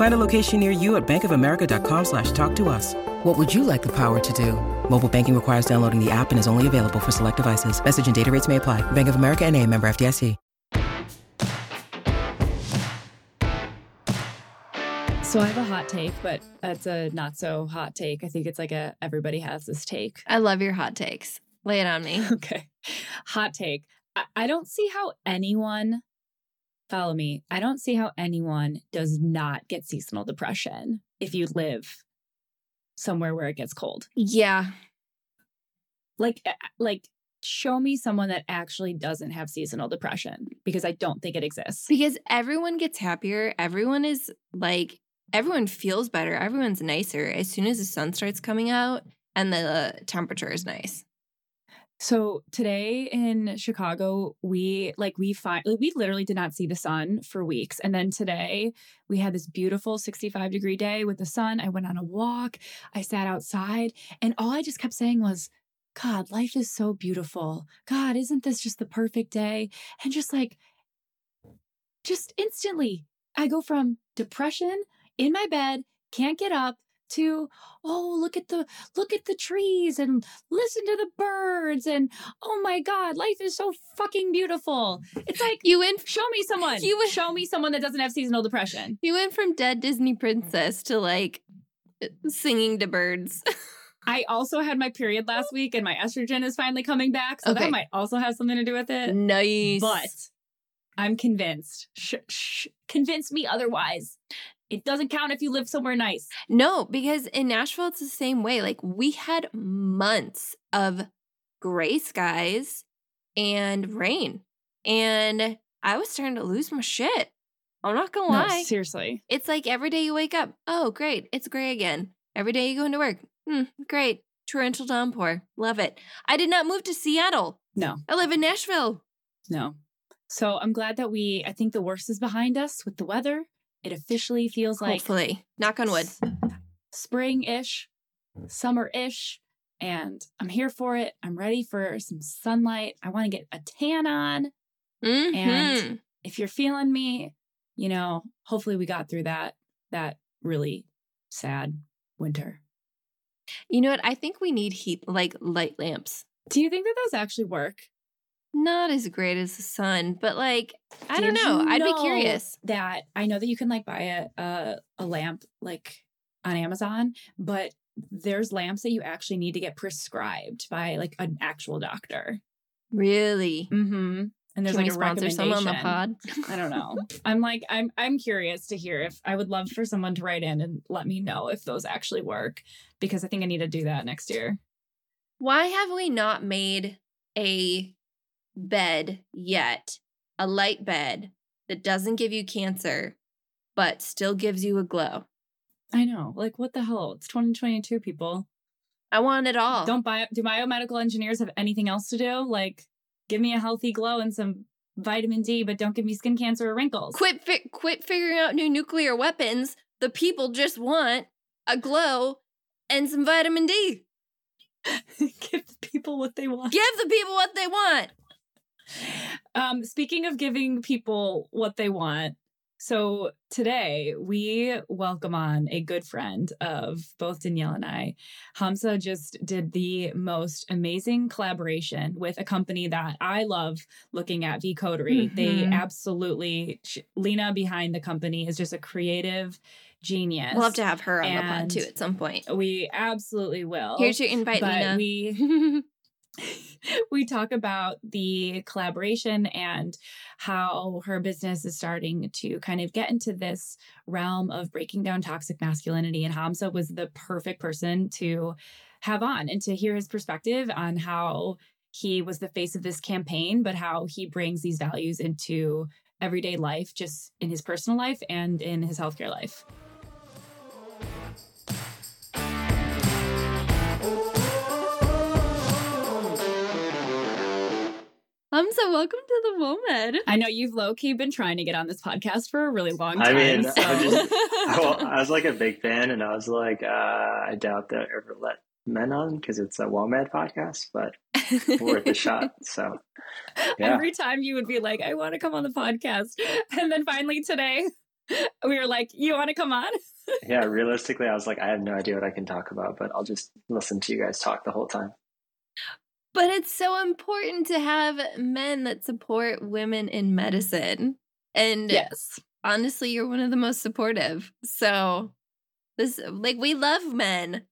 Find a location near you at bankofamerica.com slash talk to us. What would you like the power to do? Mobile banking requires downloading the app and is only available for select devices. Message and data rates may apply. Bank of America and a member FDIC. So I have a hot take, but it's a not so hot take. I think it's like a everybody has this take. I love your hot takes. Lay it on me. Okay. Hot take. I, I don't see how anyone follow me. I don't see how anyone does not get seasonal depression if you live somewhere where it gets cold. Yeah. Like uh, like show me someone that actually doesn't have seasonal depression because I don't think it exists. Because everyone gets happier. Everyone is like, everyone feels better. Everyone's nicer as soon as the sun starts coming out and the temperature is nice. So today in Chicago, we like we find like, we literally did not see the sun for weeks. And then today we had this beautiful 65 degree day with the sun. I went on a walk, I sat outside, and all I just kept saying was, God, life is so beautiful. God, isn't this just the perfect day? And just like just instantly, I go from depression in my bed, can't get up to oh look at the look at the trees and listen to the birds and oh my god life is so fucking beautiful it's like You went show me someone You went- show me someone that doesn't have seasonal depression you went from dead Disney princess to like uh, singing to birds. i also had my period last week and my estrogen is finally coming back so Okay. that might also have something to do with it nice. but i'm convinced sh- sh- convince me otherwise it doesn't count if you live somewhere nice No, because in Nashville, it's the same way. Like, we had months of gray skies and rain. And I was starting to lose my shit. I'm not gonna no, lie. seriously It's like every day you wake up, oh, great, it's gray again. Every day you go into work, hmm, great, torrential downpour. Love it. I did not move to Seattle. no I live in Nashville. No. So I'm glad that we, I think the worst is behind us with the weather. It officially feels like Hopefully. Knock on wood. spring ish, summer ish. And I'm here for it. I'm ready for some sunlight. I want to get a tan on. Mhm. And if you're feeling me, you know, hopefully we got through that, that really sad winter. you know what? I think we need heat, like light lamps. Do you think that those actually work? Not as great as the sun, but like, I don't know. you I'd be curious. That I know that you can like buy a, a a lamp like on Amazon, but there's lamps that you actually need to get prescribed by like an actual doctor. Really? Mm-hmm. And there's Can like a sponsor some on the recommendation. pod? I don't know. I'm like I'm I'm curious to hear if I would love for someone to write in and let me know if those actually work because I think I need to do that next year. Why have we not made a bed yet, a light bed that doesn't give you cancer, but still gives you a glow? I know. Like what the hell? It's 2022 people. I want it all. Don't bio do biomedical engineers have anything else to do? Like give me a healthy glow and some vitamin D, but don't give me skin cancer or wrinkles. quit fi- quit figuring out new nuclear weapons. The people just want a glow and some vitamin D. give the people what they want. Give the people what they want. Um, speaking of giving people what they want, so today we welcome on a good friend of both Danielle and I. Hamza just did the most amazing collaboration with a company that I love looking at, V Coterie. They Mhm. absolutely, Lena behind the company is just a creative genius. We'll have to have her on the pod too at some point. We absolutely will. Here's your invite, but Lena. we we talk about the collaboration and how her business is starting to kind of get into this realm of breaking down toxic masculinity and Hamza was the perfect person to have on and to hear his perspective on how he was the face of this campaign but how he brings these values into everyday life just in his personal life and in his healthcare life. Hamza, welcome to the WOMED. I know you've low key been trying to get on this podcast for a really long I time. mean, so. I just- I was like a big fan, and I was like, uh, I doubt they'll ever let men on because it's a WOMED podcast, but worth a shot. So, yeah. Every time you would be like, I want to come on the podcast. And then finally today, we were like, You want to come on? yeah, realistically, I was like, I have no idea what I can talk about, but I'll just listen to you guys talk the whole time. But it's so important to have men that support women in medicine. And Yes. honestly, you're one of the most supportive. So, this, like, we love men.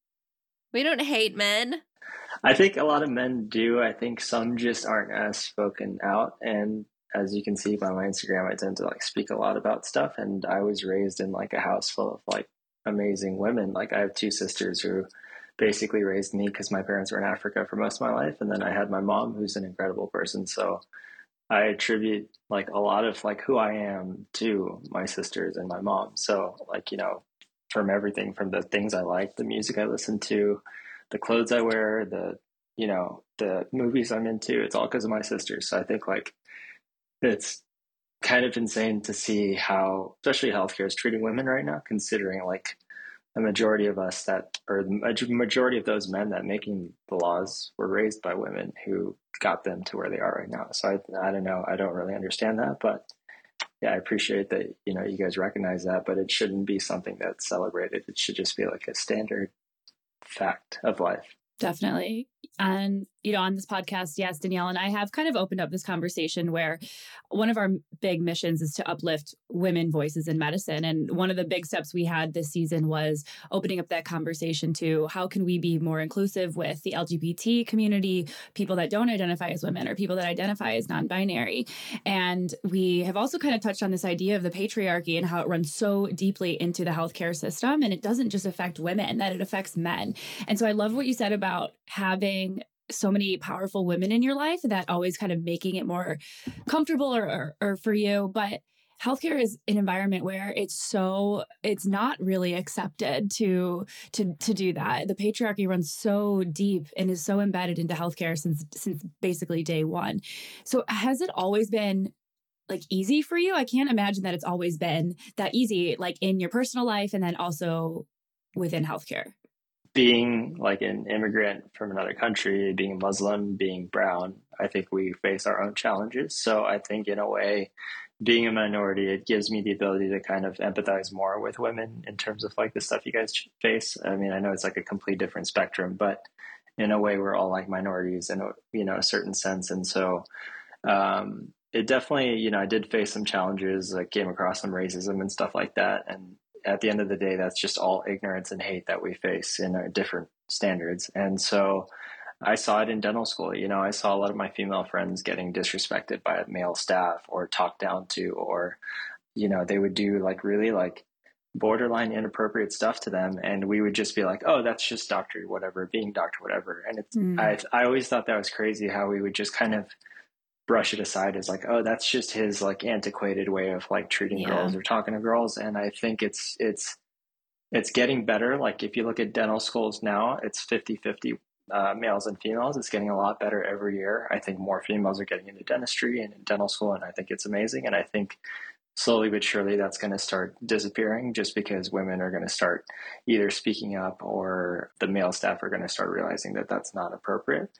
We don't hate men. I think a lot of men do. I think some just aren't as spoken out. And as you can see by my Instagram, I tend to like speak a lot about stuff. And I was raised in like a house full of like amazing women. Like I have two sisters who basically raised me because my parents were in Africa for most of my life. And then I had my mom, who's an incredible person. So I attribute like a lot of like who I am to my sisters and my mom. So like, you know, from everything from the things I like, the music I listen to, the clothes I wear, the you know, the movies I'm into, it's all because of my sisters. So I think like it's kind of insane to see how especially healthcare is treating women right now, considering like majority of us that or the majority of those men that making the laws were raised by women who got them to where they are right now. So I I don't know. I don't really understand that, but yeah, I appreciate that, you know, you guys recognize that, but it shouldn't be something that's celebrated. It should just be like a standard fact of life. Definitely. And, you know, on this podcast, yes, Danielle and I have kind of opened up this conversation where one of our big missions is to uplift women voices in medicine. And one of the big steps we had this season was opening up that conversation to how can we be more inclusive with the LGBT community, people that don't identify as women or people that identify as non binary. And we have also kind of touched on this idea of the patriarchy and how it runs so deeply into the healthcare system. And it doesn't just affect women, that it affects men. And so I love what you said about having so many powerful women in your life that always kind of making it more comfortable or, or, or for you. But healthcare is an environment where it's so it's not really accepted to to to do that. The patriarchy runs so deep and is so embedded into healthcare since since basically day one. So has it always been like easy for you? I can't imagine that it's always been that easy like in your personal life and then also within healthcare being like an immigrant from another country, being a Muslim, being brown, I think we face our own challenges. So I think in a way, being a minority, it gives me the ability to kind of empathize more with women in terms of like the stuff you guys face. I mean, I know it's like a complete different spectrum, but in a way, we're all like minorities in a you know a certain sense, and so um, it definitely you know I did face some challenges. I came across some racism and stuff like that, and at the end of the day, that's just all ignorance and hate that we face in our different standards. And so I saw it in dental school. You know, I saw a lot of my female friends getting disrespected by male staff or talked down to, or, you know, they would do like really like borderline inappropriate stuff to them. And we would just be like, oh, that's just doctor, whatever, being doctor, whatever. And it's, Mm. I, I always thought that was crazy how we would just kind of brush it aside as like, oh, that's just his like antiquated way of like treating Yeah. girls or talking to girls. And I think it's it's it's getting better. Like if you look at dental schools now, it's 50-50 uh, males and females. It's getting a lot better every year. I think more females are getting into dentistry and in dental school, and I think it's amazing. And I think slowly but surely that's going to start disappearing just because women are going to start either speaking up or the male staff are going to start realizing that that's not appropriate.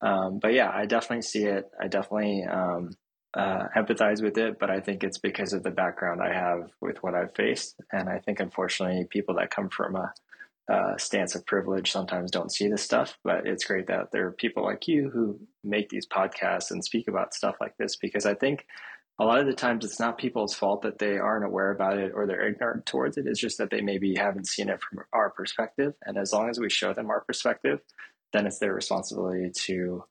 Um, but yeah, I definitely see it. I definitely um, uh, empathize with it, but I think it's because of the background I have with what I've faced. And I think, unfortunately, people that come from a uh, stance of privilege sometimes don't see this stuff. But it's great that there are people like you who make these podcasts and speak about stuff like this because I think a lot of the times it's not people's fault that they aren't aware about it or they're ignorant towards it. It's just that they maybe haven't seen it from our perspective. And as long as we show them our perspective, then it's their responsibility to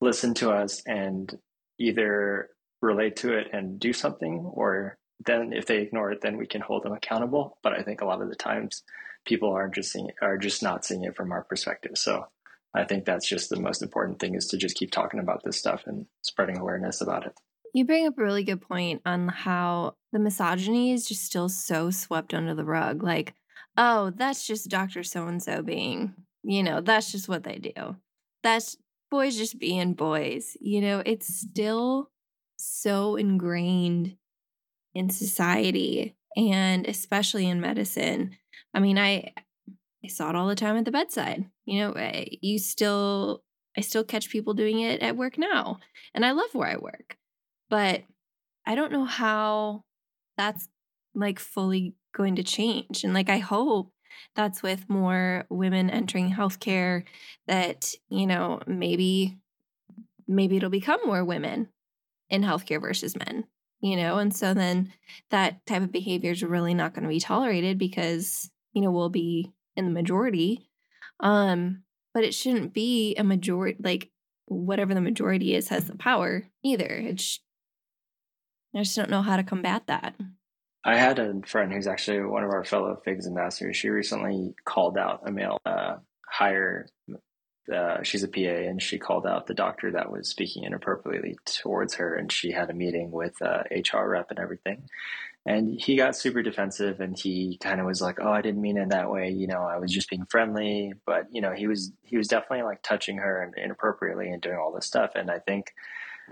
listen to us and either relate to it and do something or then if they ignore it then we can hold them accountable but i think a lot of the times people are just seeing it, are just not seeing it from our perspective so i think that's just the most important thing is to just keep talking about this stuff and spreading awareness about it You bring up a really good point on how the misogyny is just still so swept under the rug. Like, oh, that's just Dr. So and so being, you know, that's just what they do. That's boys just being boys. You know, it's still so ingrained in society and especially in medicine. I mean, I I saw it all the time at the bedside. You know, I- you still I still catch people doing it at work now. And I love where I work. But I don't know how that's like fully going to change. And like I hope that's with more women entering healthcare that, you know, maybe maybe it'll become more women in healthcare versus men, you know? And so then that type of behavior is really not going to be tolerated because, you know, we'll be in the majority. Um, but it shouldn't be a majority like whatever the majority is has the power either. It's I just don't know how to combat that. I had a friend who's actually one of our fellow FIGS ambassadors. She recently called out a male uh, hire. Uh, she's a PA, and she called out the doctor that was speaking inappropriately towards her. And she had a meeting with uh, HR rep and everything. And he got super defensive, and he kind of was like, "Oh, I didn't mean it that way. You know, I was just being friendly." But you know, he was he was definitely like touching her and inappropriately and doing all this stuff. And I think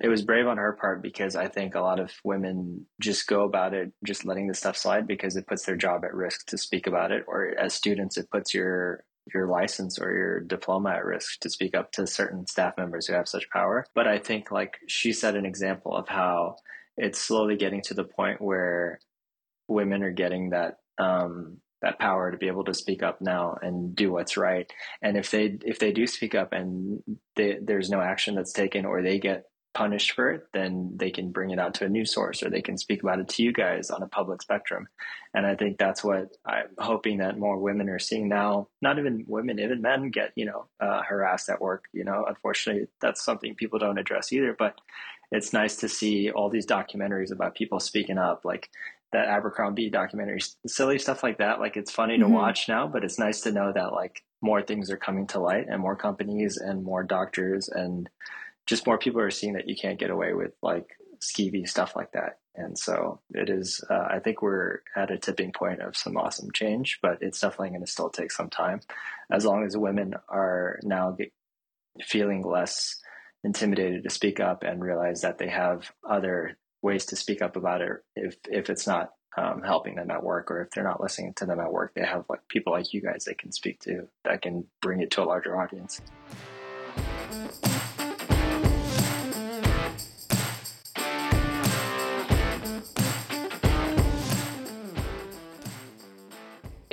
it was brave on her part because I think a lot of women just go about it just letting the stuff slide because it puts their job at risk to speak about it. Or as students it puts your your license or your diploma at risk to speak up to certain staff members who have such power. But I think like she set an example of how it's slowly getting to the point where women are getting that um that power to be able to speak up now and do what's right. And if they if they do speak up and they, there's no action that's taken or they get punished for it, then they can bring it out to a news source or they can speak about it to you guys on a public spectrum. And I think that's what I'm hoping that more women are seeing now. Not even women, even men get, you know, uh, harassed at work. You know, unfortunately, that's something people don't address either. But it's nice to see all these documentaries about people speaking up, like that Abercrombie documentary, silly stuff like that. Like it's funny to Mhm. watch now, but it's nice to know that like more things are coming to light and more companies and more doctors and just more people are seeing that you can't get away with like skeevy stuff like that. And so it is, uh, I think we're at a tipping point of some awesome change, but it's definitely going to still take some time. As long as women are now get, feeling less intimidated to speak up and realize that they have other ways to speak up about it if, if it's not um, helping them at work or if they're not listening to them at work, they have like people like you guys they can speak to that can bring it to a larger audience.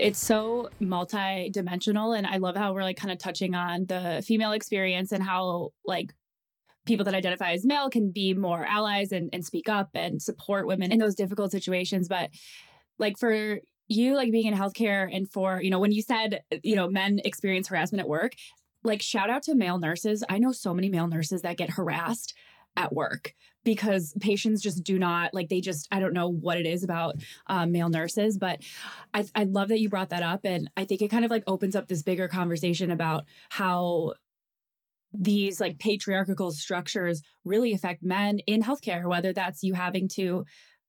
It's so multi-dimensional and i love how we're like kind of touching on the female experience and how like people that identify as male can be more allies and, and speak up and support women in those difficult situations. But like for you like being in healthcare and for you know when you said you know men experience harassment at work like shout out to male nurses. I know so many male nurses that get harassed at work because patients just do not like they just i don't know what it is about um, male nurses but I, I love that you brought that up and i think it kind of like opens up this bigger conversation about how these like patriarchal structures really affect men in healthcare whether that's you having to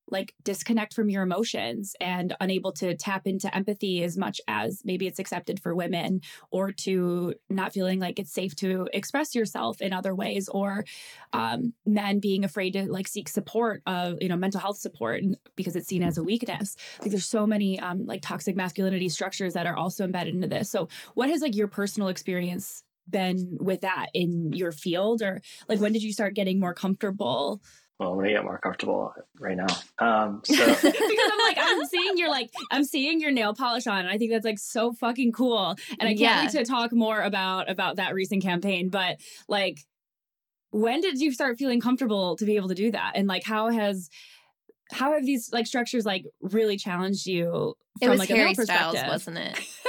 like disconnect from your emotions and unable to tap into empathy as much as maybe it's accepted for women or to not feeling like it's safe to express yourself in other ways or um, men being afraid to like seek support of you know mental health support because it's seen as a weakness. Like there's so many um, like toxic masculinity structures that are also embedded into this. So what has like your personal experience been with that in your field? Or like when did you start getting more comfortable Well, I'm gonna get more comfortable right now. Um, so because I'm like, I'm seeing your like, I'm seeing your nail polish on, and I think that's like so fucking cool. And I can't Yeah. wait to talk more about about that recent campaign. But like, when did you start feeling comfortable to be able to do that? And like, how has how have these like structures like really challenged you It from was like a Harry male Styles, perspective? wasn't it?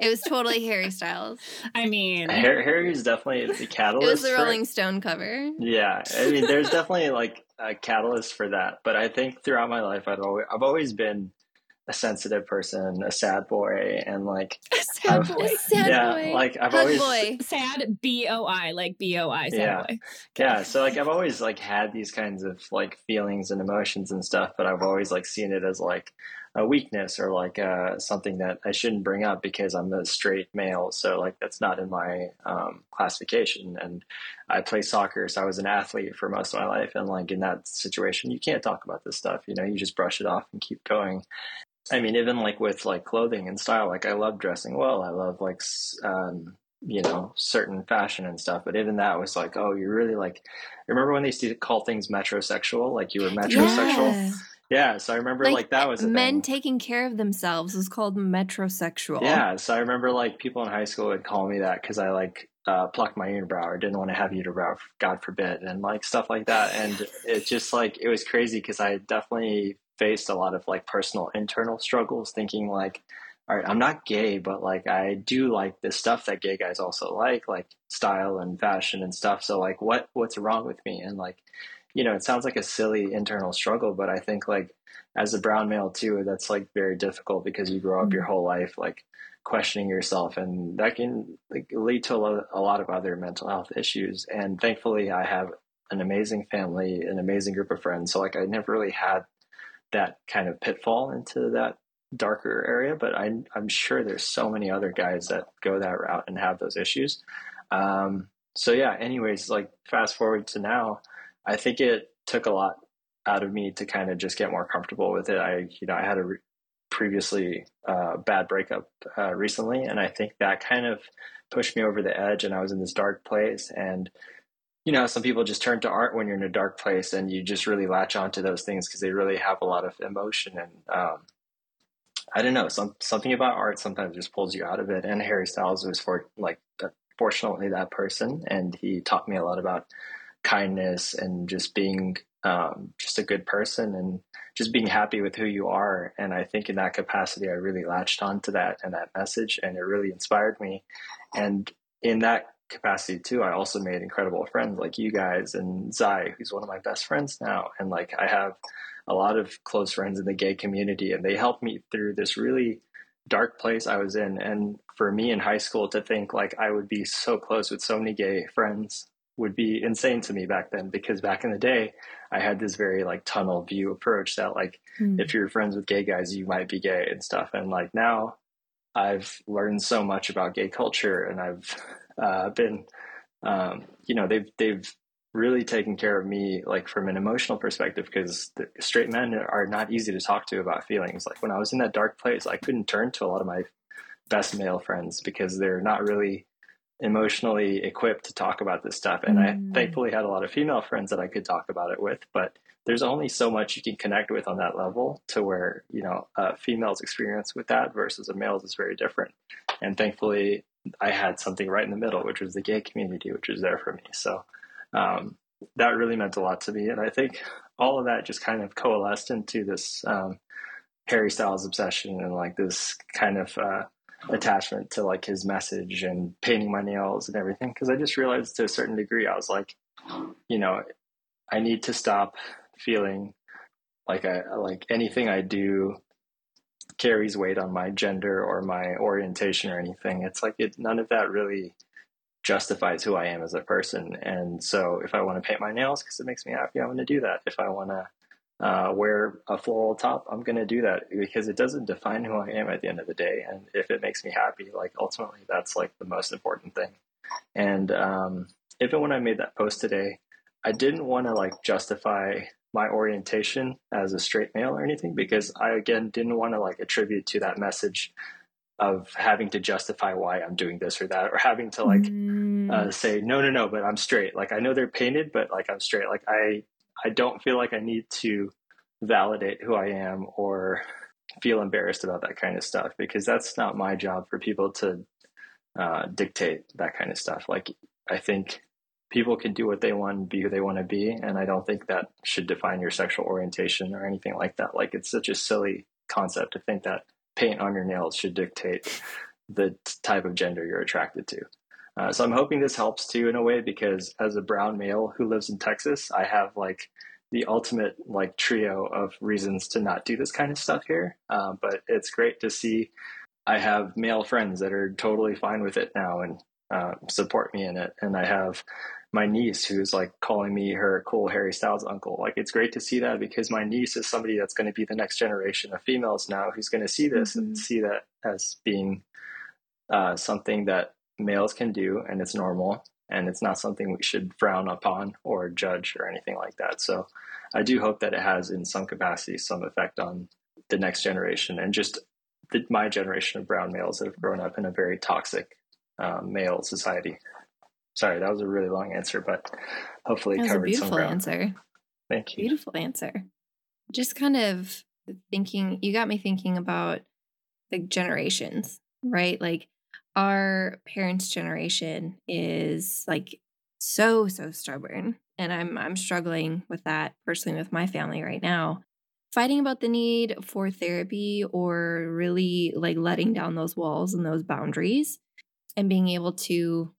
It was totally Harry Styles. I mean, Harry, Harry's definitely the catalyst. It was the for- Rolling Stone cover. Yeah, I mean, there's definitely like a catalyst for that. But I think throughout my life, I've always I've always been a sensitive person, a sad boy, and like a sad I've- boy. A sad yeah, boy. like I've Hug always boy. Sad B O I, like B O I, sad Yeah. boy. yeah. So like I've always like had these kinds of like feelings and emotions and stuff, but I've always like seen it as like a weakness or like uh, something that I shouldn't bring up because I'm a straight male. So like that's not in my um, classification. And I play soccer, so I was an athlete for most of my life. And like in that situation, you can't talk about this stuff. You know, you just brush it off and keep going. I mean, even like with like clothing and style, like I love dressing well. I love like um, you know certain fashion and stuff. But even that was like, oh, you're really like. Remember when they used to call things metrosexual? Like you were metrosexual. Yeah. Yeah, so I remember like, that was men thing. taking care of themselves was called metrosexual. Yeah, so I remember like people in high school would call me that because I like uh, plucked my unibrow or didn't want to have unibrow, God forbid, and like stuff like that. And it just like it was crazy because I definitely faced a lot of like personal internal struggles, thinking like, all right, I'm not gay, but like I do like the stuff that gay guys also like, like style and fashion and stuff. So like, what what's wrong with me? And like, you know, it sounds like a silly internal struggle, but I think like as a brown male too, that's like very difficult because you grow up your whole life like questioning yourself, and that can like, lead to a lot, a lot of other mental health issues. And thankfully, I have an amazing family, an amazing group of friends. So like, I never really had that kind of pitfall into that darker area, but I, I'm sure there's so many other guys that go that route and have those issues. Um, so yeah, anyways, like fast forward to now, I think it took a lot out of me to kind of just get more comfortable with it. I, you know, I had a re- previously uh, bad breakup uh, recently, and I think that kind of pushed me over the edge. And I was in this dark place, and you know, some people just turn to art when you're in a dark place, and you just really latch onto those things because they really have a lot of emotion and. Um, I don't know. Some something about art sometimes just pulls you out of it. And Harry Styles was for like fortunately that person, and he taught me a lot about kindness and just being um, just a good person and just being happy with who you are. And I think in that capacity, I really latched onto that and that message, and it really inspired me. And in that capacity too, I also made incredible friends like you guys and Zai, who's one of my best friends now. And like I have a lot of close friends in the gay community, and they helped me through this really dark place I was in. And for me in high school to think like I would be so close with so many gay friends would be insane to me back then because back in the day I had this very like tunnel view approach that like Hmm. if you're friends with gay guys you might be gay and stuff and like now I've learned so much about gay culture and I've uh, been um, you know they've they've really taken care of me like from an emotional perspective because the straight men are not easy to talk to about feelings like when I was in that dark place I couldn't turn to a lot of my best male friends because they're not really emotionally equipped to talk about this stuff. And Mm. I thankfully had a lot of female friends that I could talk about it with, but there's only so much you can connect with on that level to where, you know, a female's experience with that versus a male's is very different. And thankfully I had something right in the middle, which was the gay community, which was there for me. So um, that really meant a lot to me. And I think all of that just kind of coalesced into this um, Harry Styles obsession and like this kind of uh, attachment to like his message and painting my nails and everything. Cause I just realized to a certain degree, I was like, you know, I need to stop feeling like I, like anything I do carries weight on my gender or my orientation or anything. It's like it, none of that really justifies who I am as a person. And so if I want to paint my nails because it makes me happy, I'm going to do that. If I want to uh, wear a floral top, I'm going to do that because it doesn't define who I am at the end of the day. And if it makes me happy, like ultimately that's like the most important thing. And um, even when I made that post today, I didn't want to like justify my orientation as a straight male or anything because I again didn't want to like attribute to that message of having to justify why I'm doing this or that or having to like Mm. uh, say no no no but I'm straight like I know they're painted but like I'm straight like I I don't feel like I need to validate who I am or feel embarrassed about that kind of stuff because that's not my job for people to uh, dictate that kind of stuff like I think people can do what they want and be who they want to be. And I don't think that should define your sexual orientation or anything like that. Like it's such a silly concept to think that paint on your nails should dictate the type of gender you're attracted to. Uh, so I'm hoping this helps too in a way because as a brown male who lives in Texas, I have like the ultimate like trio of reasons to not do this kind of stuff here. Uh, but it's great to see I have male friends that are totally fine with it now and uh, support me in it. And I have my niece who's like calling me her cool Harry Styles uncle. Like it's great to see that because my niece is somebody that's going to be the next generation of females now who's going to see this mm-hmm. and see that as being uh, something that males can do and it's normal and it's not something we should frown upon or judge or anything like that. So I do hope that it has in some capacity some effect on the next generation and just the, my generation of brown males that have grown up in a very toxic um, male society. Sorry, that was a really long answer, but hopefully that was covered a beautiful some ground. answer. Thank you. Beautiful answer. Just kind of thinking, you got me thinking about the generations, right? Like our parents' generation is like so so stubborn, and I'm I'm struggling with that personally with my family right now. Fighting about the need for therapy or really like letting down those walls and those boundaries and being able to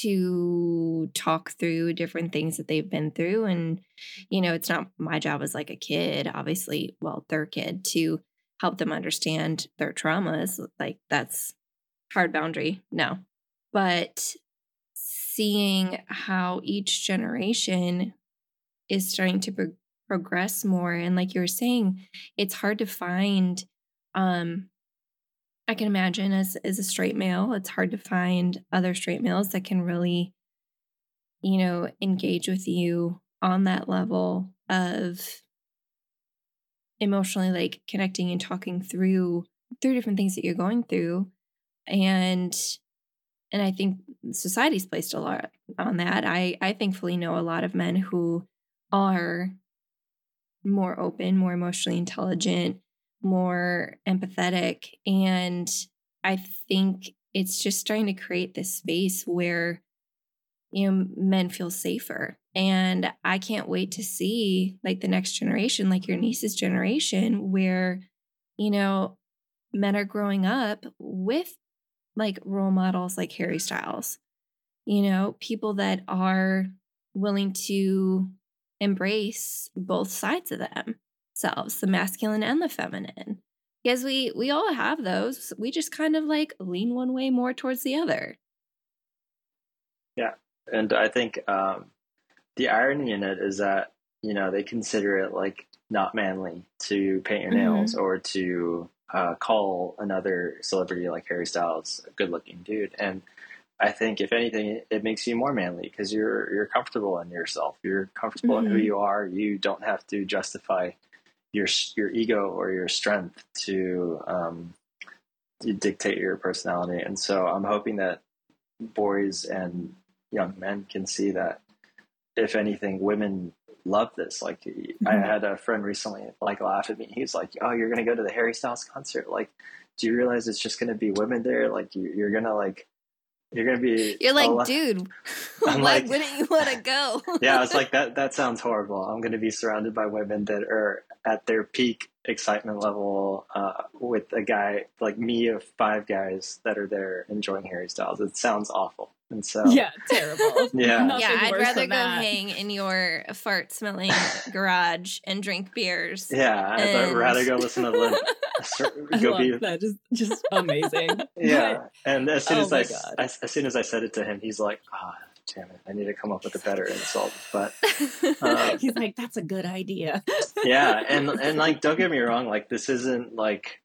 to talk through different things that they've been through and you know it's not my job as like a kid obviously well their kid to help them understand their traumas like that's hard boundary no but seeing how each generation is starting to pro- progress more and like you were saying it's hard to find um I can imagine as as a straight male, it's hard to find other straight males that can really, you know, engage with you on that level of emotionally like connecting and talking through through different things that you're going through. And and I think society's placed a lot on that. I I thankfully know a lot of men who are more open, more emotionally intelligent, more empathetic. And I think it's just trying to create this space where you know men feel safer and i can't wait to see like the next generation like your niece's generation where you know men are growing up with like role models like harry styles you know people that are willing to embrace both sides of themselves, the masculine and the feminine. Because we we all have those. We just kind of like lean one way more towards the other. Yeah. And I think um, the irony in it is that, you know, they consider it like not manly to paint your nails mm-hmm. or to uh, call another celebrity like Harry Styles a good looking dude. And I think if anything, it makes you more manly because you're you're comfortable in yourself. You're comfortable mm-hmm. in who mm-hmm. you are. You don't have to justify your your ego or your strength to, um, to dictate your personality. And so I'm hoping that boys and young men can see that if anything, women love this. Like mm-hmm. I had a friend recently like laugh at me. He's like, "Oh, you're gonna go to the Harry Styles concert? Like, do you realize it's just gonna be women there? Like, you're gonna like." You're gonna be. You're like, dude. I'm why like, wouldn't you want to go? yeah, it's like that. That sounds horrible. I'm gonna be surrounded by women that are at their peak excitement level uh, with a guy like me of five guys that are there enjoying Harry Styles. It sounds awful. And so Yeah, terrible. yeah. yeah, I'd rather go that. hang in your fart smelling garage and drink beers. Yeah, and... I'd rather go listen to Limp. go I be that just just amazing. yeah. But, and as soon oh as I, I, as soon as I said it to him, he's like, ah, oh, damn it, I need to come up with a better insult. But uh, he's like, that's a good idea. yeah, and and like, don't get me wrong, like this isn't like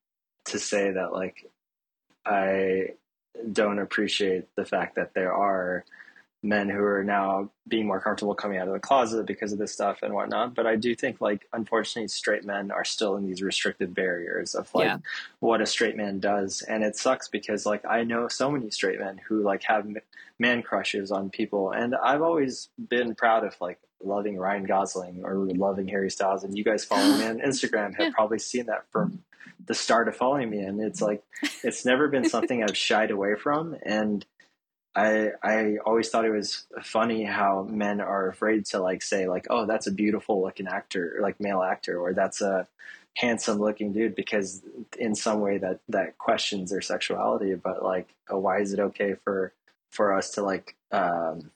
to say that like I don't appreciate the fact that there are men who are now being more comfortable coming out of the closet because of this stuff and whatnot. But I do think, like, unfortunately, straight men are still in these restricted barriers of like yeah. what a straight man does, and it sucks because, like, I know so many straight men who like have man crushes on people, and I've always been proud of like loving Ryan Gosling or loving Harry Styles, and you guys following me on Instagram have yeah. probably seen that from the start of following me, and it's like it's never been something I've shied away from, and I I always thought it was funny how men are afraid to like say like oh that's a beautiful looking actor like male actor or that's a handsome looking dude because in some way that that questions their sexuality but like oh, why is it okay for for us to like um,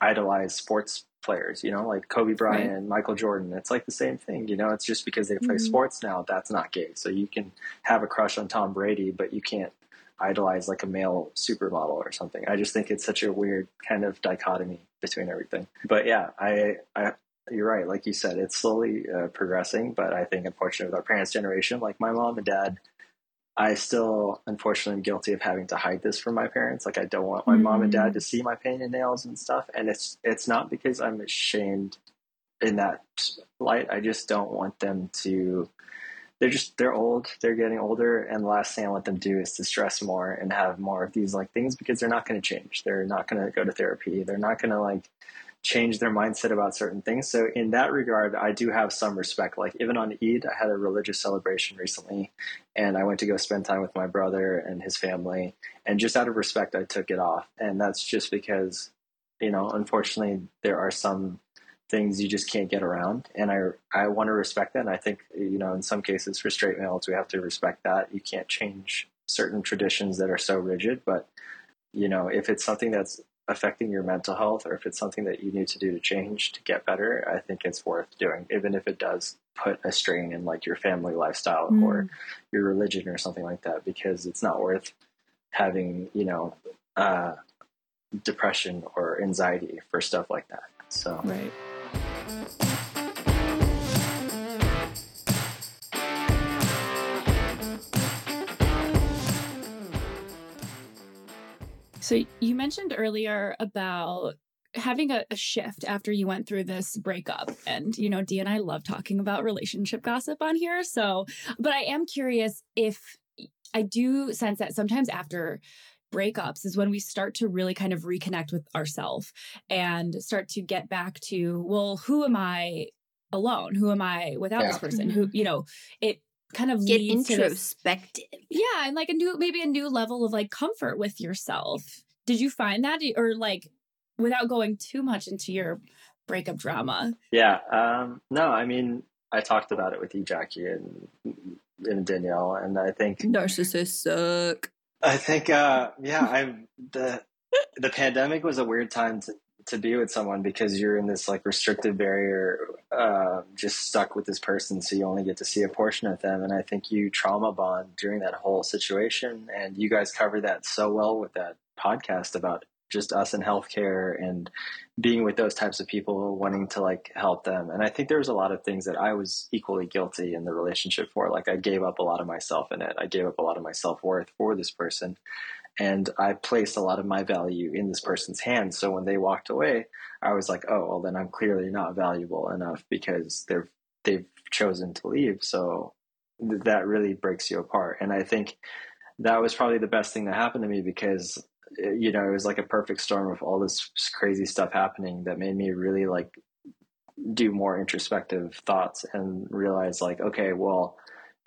idolize sports players you know like Kobe Bryant right. Michael Jordan it's like the same thing you know it's just because they play mm-hmm. sports now that's not gay so you can have a crush on Tom Brady but you can't idolize like a male supermodel or something. I just think it's such a weird kind of dichotomy between everything. But yeah, I, I you're right. Like you said, it's slowly uh, progressing. But I think, unfortunately, with our parents' generation, like my mom and dad, I still, unfortunately, am guilty of having to hide this from my parents. Like I don't want my mm-hmm. mom and dad to see my pain and nails and stuff. And it's it's not because I'm ashamed in that light. I just don't want them to they're just they're old they're getting older and the last thing i want them to do is to stress more and have more of these like things because they're not going to change. They're not going to go to therapy. They're not going to like change their mindset about certain things. So in that regard i do have some respect. Like even on eid i had a religious celebration recently and i went to go spend time with my brother and his family and just out of respect i took it off. And that's just because you know unfortunately there are some things you just can't get around. And I, I want to respect that. And I think, you know, in some cases for straight males, we have to respect that. You can't change certain traditions that are so rigid. But, you know, if it's something that's affecting your mental health or if it's something that you need to do to change to get better, I think it's worth doing, even if it does put a strain in like your family lifestyle mm. or your religion or something like that, because it's not worth having, you know, uh, depression or anxiety for stuff like that. So, right. So you mentioned earlier about having a, a, shift after you went through this breakup. And you know D and i love talking about relationship gossip on here. So but i am curious if i do sense that sometimes after breakups is when we start to really kind of reconnect with ourselves and start to get back to well who am i alone who am i without yeah. this person who you know it kind of get introspective. This, yeah, and like a new maybe a new level of like comfort with yourself. Did you find that or like without going too much into your breakup drama? Yeah. Um no, I mean I talked about it with you, Jackie, and and Danielle, and I think narcissists suck. I think uh yeah, I'm the the pandemic was a weird time to to be with someone because you're in this like restricted barrier, uh, just stuck with this person, so you only get to see a portion of them. And I think you trauma bond during that whole situation, and you guys covered that so well with that podcast about just us in healthcare and being with those types of people wanting to like help them and i think there was a lot of things that i was equally guilty in the relationship for like i gave up a lot of myself in it i gave up a lot of my self-worth for this person and I placed a lot of my value in this person's hands. So when they walked away, I was like, oh, well, then I'm clearly not valuable enough because they've they've chosen to leave. So th- that really breaks you apart. And I think that was probably the best thing that happened to me because you know it was like a perfect storm of all this crazy stuff happening that made me really like do more introspective thoughts and realize like okay well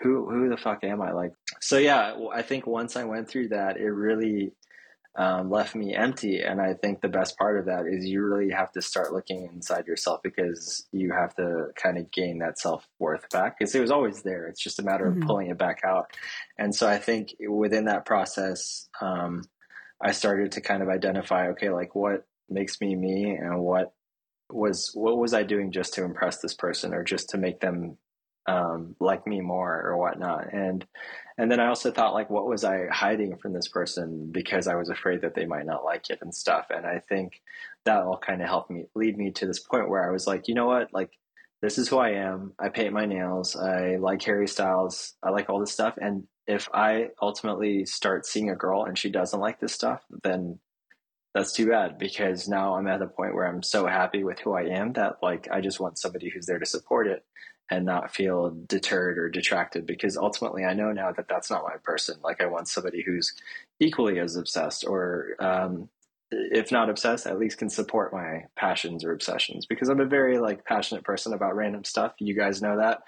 who who the fuck am I? Like, so yeah, I think once I went through that, it really um, left me empty. And I think the best part of that is you really have to start looking inside yourself because you have to kind of gain that self worth back because it was always there. It's just a matter mm-hmm. of pulling it back out. And so I think within that process, um, I started to kind of identify, okay, like what makes me me and what was what was I doing just to impress this person or just to make them um, like me more or whatnot. And and then I also thought like, what was I hiding from this person because I was afraid that they might not like it and stuff. And I think that all kind of helped me lead me to this point where I was like, you know what, like this is who I am. I paint my nails. I like Harry Styles. I like all this stuff. And if I ultimately start seeing a girl and she doesn't like this stuff, then that's too bad because now I'm at a point where I'm so happy with who I am that like I just want somebody who's there to support it and not feel deterred or detracted because ultimately I know now that that's not my person. Like I want somebody who's equally as obsessed or um, if not obsessed, at least can support my passions or obsessions because I'm a very like passionate person about random stuff. You guys know that.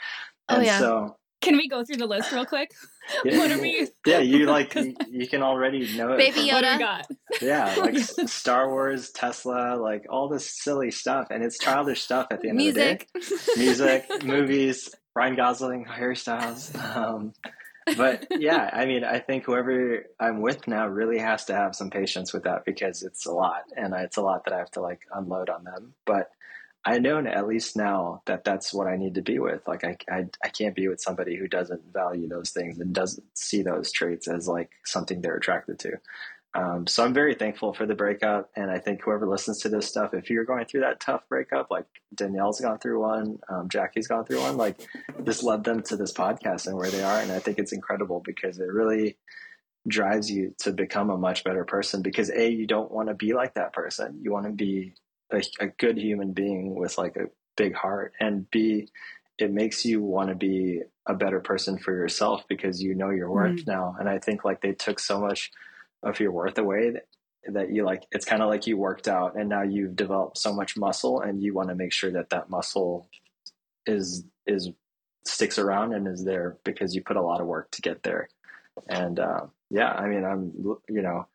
Oh, and yeah. So Can we go through the list real quick? Yeah, what are we? yeah, you like you, you can already know it. Baby from- What do we Yoda. got? Yeah, like Star Wars, Tesla, like all this silly stuff, and it's childish stuff at the end of the day. Music. music, movies, Ryan Gosling, Harry Styles. Um, but yeah, I mean, I think whoever I'm with now really has to have some patience with that because it's a lot, and it's a lot that I have to like unload on them. But I know at least now that that's what I need to be with. Like, I, I, I can't be with somebody who doesn't value those things and doesn't see those traits as like something they're attracted to. Um, so I'm very thankful for the breakup, and I think whoever listens to this stuff, if you're going through that tough breakup, like Danielle's gone through one, um, Jackie's gone through one, like this led them to this podcast and where they are, and I think it's incredible because it really drives you to become a much better person. Because a, you don't want to be like that person; you want to be a, a good human being with like a big heart, and b, it makes you want to be a better person for yourself because you know your worth now. And I think like they took so much of your worth away that, that you like it's kind of like you worked out and now you've developed so much muscle and you want to make sure that that muscle is is sticks around and is there because you put a lot of work to get there. And uh, yeah i mean i'm you know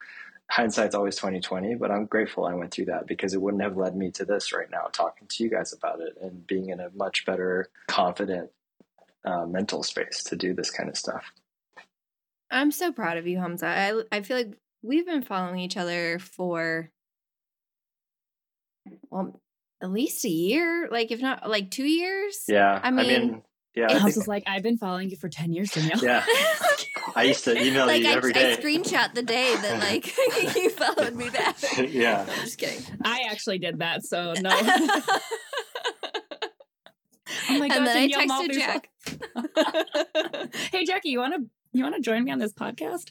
hindsight's always 2020 but i'm grateful i went through that because it wouldn't have led me to this right now talking to you guys about it and being in a much better confident uh, mental space to do this kind of stuff I'm so proud of you, Hamza. I I feel like we've been following each other for well, at least a year, like if not like two years. yeah I mean, yeah I House think- like, I've been following you for 10 years, Danielle. yeah I used to email like you I, every I day. screenshot the day that like you followed me back. yeah. I'm just kidding. I actually did that, so no. Oh my and God, then I Danielle texted Malthusa. Jack. hey, Jackie, you want to you want to join me on this podcast?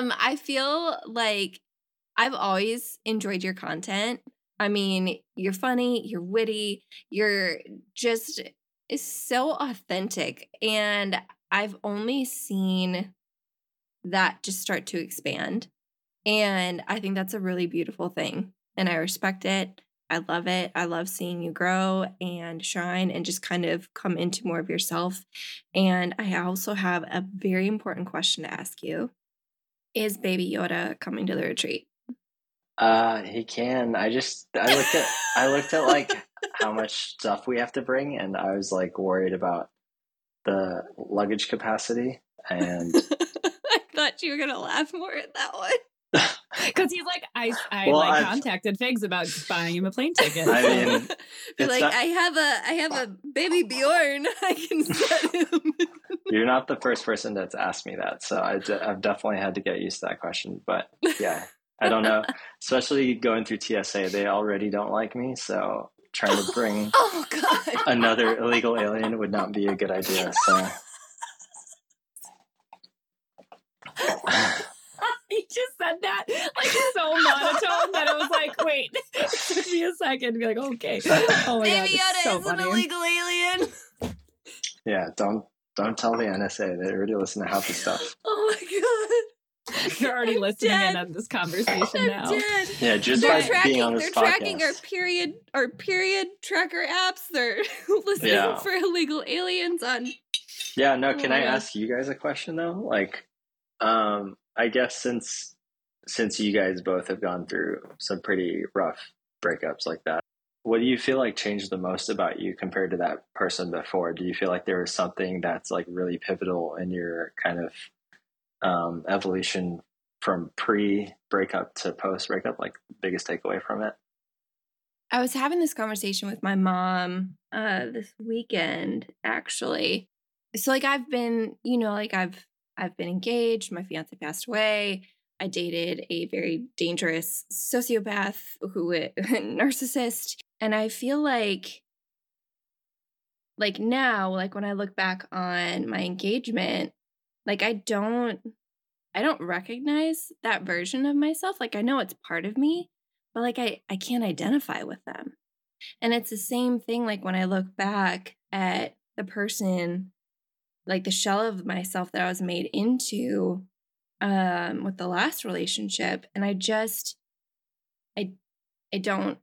um, I feel like I've always enjoyed your content. I mean, you're funny, you're witty, you're just is so authentic. And I've only seen that just start to expand. And I think that's a really beautiful thing. And I respect it. I love it. I love seeing you grow and shine and just kind of come into more of yourself. And I also have a very important question to ask you. Is Baby Yoda coming to the retreat? Uh, he can. I just I looked at I looked at like how much stuff we have to bring, and I was like worried about the luggage capacity. And I thought you were going to laugh more at that one. Because he's like, I, I Well, like I've- contacted Figs about buying him a plane ticket. I mean, like not- I have a I have a baby Bjorn. I can set him. you're not the first person that's asked me that, so I de- I've definitely had to get used to that question. But yeah, I don't know. Especially going through TSA, they already don't like me, so trying to bring oh God. another illegal alien would not be a good idea. So. he just said that like so monotone that it was like, wait, it took me a second to be like, okay. Oh my Baby it's Yoda so is funny. an illegal alien. Yeah, don't don't tell the NSA. They already listen to half the stuff. Oh my God. You're already I'm listening dead. in on this conversation I'm now. dead. Yeah, just they're by tracking. being on this They're this tracking our period, our period tracker apps. They're listening Yeah. for illegal aliens on. Yeah, no, can Oh I my ask you guys a question though? Like, um, I guess since since you guys both have gone through some pretty rough breakups like that, what do you feel like changed the most about you compared to that person before? Do you feel like there was something that's like really pivotal in your kind of um, evolution from pre breakup to post breakup? Like, biggest takeaway from it? I was having this conversation with my mom uh this weekend actually. So like I've been, you know, like I've I've been engaged, my fiance passed away. I dated a very dangerous sociopath who narcissist and I feel like like now like when I look back on my engagement, like I don't I don't recognize that version of myself. Like I know it's part of me, but like I I can't identify with them. And it's the same thing like when I look back at the person like the shell of myself that I was made into um with the last relationship and I just I I don't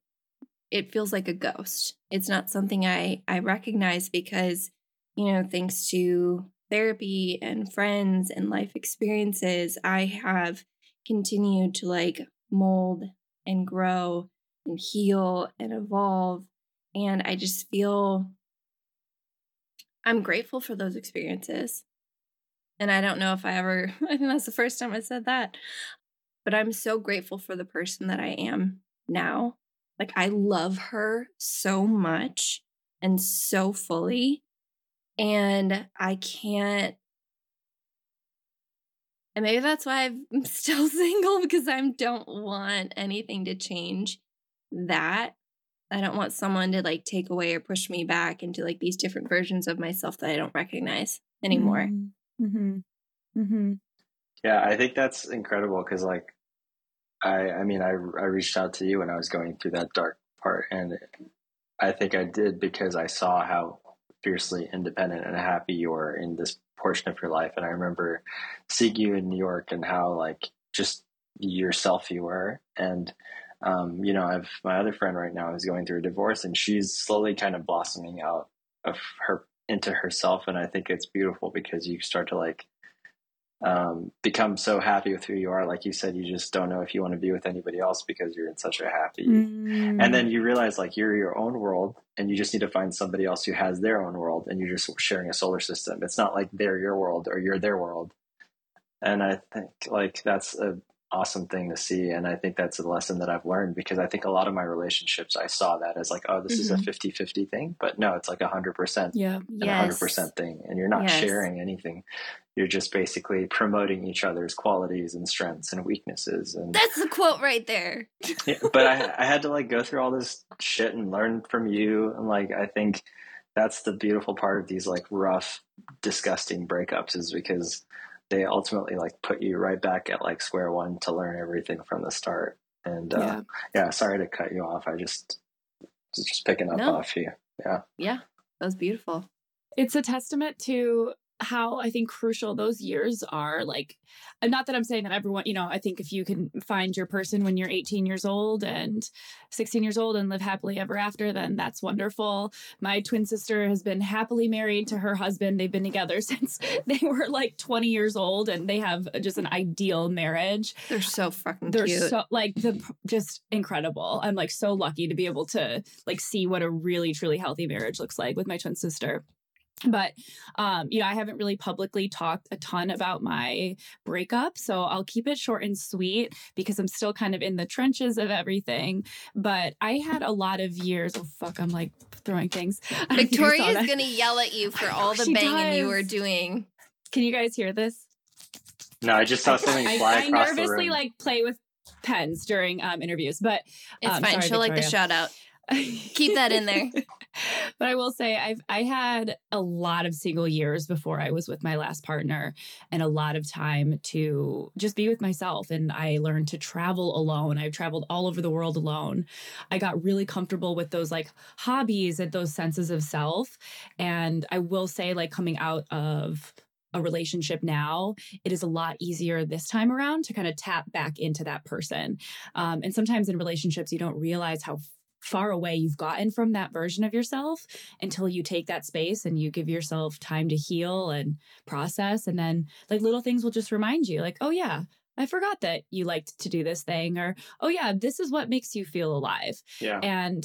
it feels like a ghost. It's not something I I recognize because you know, thanks to therapy and friends and life experiences, I have continued to like mold and grow and heal and evolve. And I just feel I'm grateful for those experiences. And I don't know if I ever, I think that's the first time I said that, but I'm so grateful for the person that I am now. Like, I love her so much and so fully. And I can't, and maybe that's why I'm still single because I don't want anything to change that. I don't want someone to like take away or push me back into like these different versions of myself that I don't recognize anymore. Mm-hmm. Mm-hmm. Yeah, I think that's incredible because, like, I, I mean, I, I reached out to you when I was going through that dark part, and I think I did because I saw how fiercely independent and happy you were in this portion of your life, and I remember seeing you in New York and how like just yourself you were, and um, you know, I've my other friend right now is going through a divorce, and she's slowly kind of blossoming out of her into herself, and I think it's beautiful because you start to like um, become so happy with who you are. Like you said, you just don't know if you want to be with anybody else because you're in such a happy. Mm. And then you realize like you're your own world and you just need to find somebody else who has their own world and you're just sharing a solar system. It's not like they're your world or you're their world. And I think like that's a awesome thing to see. And I think that's a lesson that I've learned because I think a lot of my relationships, I saw that as like, oh, this is a Mhm. 50 50 thing. But no, it's like a 100% Yeah. and Yes. 100% thing. And you're not Yes. sharing anything. You're just basically promoting each other's qualities and strengths and weaknesses. And That's the quote right there. yeah, but I, I had to like go through all this shit and learn from you. And like, I think that's the beautiful part of these like rough, disgusting breakups is because they ultimately like put you right back at like square one to learn everything from the start. And uh, Yeah. yeah, sorry to cut you off. I just was just picking up No. off you. Yeah. Yeah, that was beautiful. it's a testament to how I think crucial those years are. Like, not that I'm saying that everyone, you know, I think if you can find your person when you're 18 years old and 16 years old and live happily ever after, then that's wonderful. My twin sister has been happily married to her husband. They've been together since they were like 20 years old and they have just an ideal marriage. They're so fucking They're cute. so like the just incredible. I'm like so lucky to be able to like see what a really truly healthy marriage looks like with my twin sister. But um, you know, I haven't really publicly talked a ton about my breakup, so I'll keep it short and sweet because I'm still kind of in the trenches of everything. But I had a lot of years. Oh fuck, I'm like throwing things. I don't know if you guys saw Victoria's gonna yell at you for all the she banging you were doing. Can you guys hear this? No, I just saw something I, fly I across the nervously room. like play with pens during um, interviews, but It's Um, fine. sorry, She'll like the Victoria. shout out. Keep that in there. but I will say I've I had a lot of single years before I was with my last partner and a lot of time to just be with myself and I learned to travel alone. I've traveled all over the world alone. I got really comfortable with those like hobbies and those senses of self and I will say like coming out of a relationship now, it is a lot easier this time around to kind of tap back into that person. Um, and sometimes in relationships, you don't realize how far away you've gotten from that version of yourself until you take that space and you give yourself time to heal and process. And then, like, little things will just remind you, like, oh, yeah. I forgot that you liked to do this thing, or oh, yeah, this is what makes you feel alive. yeah. And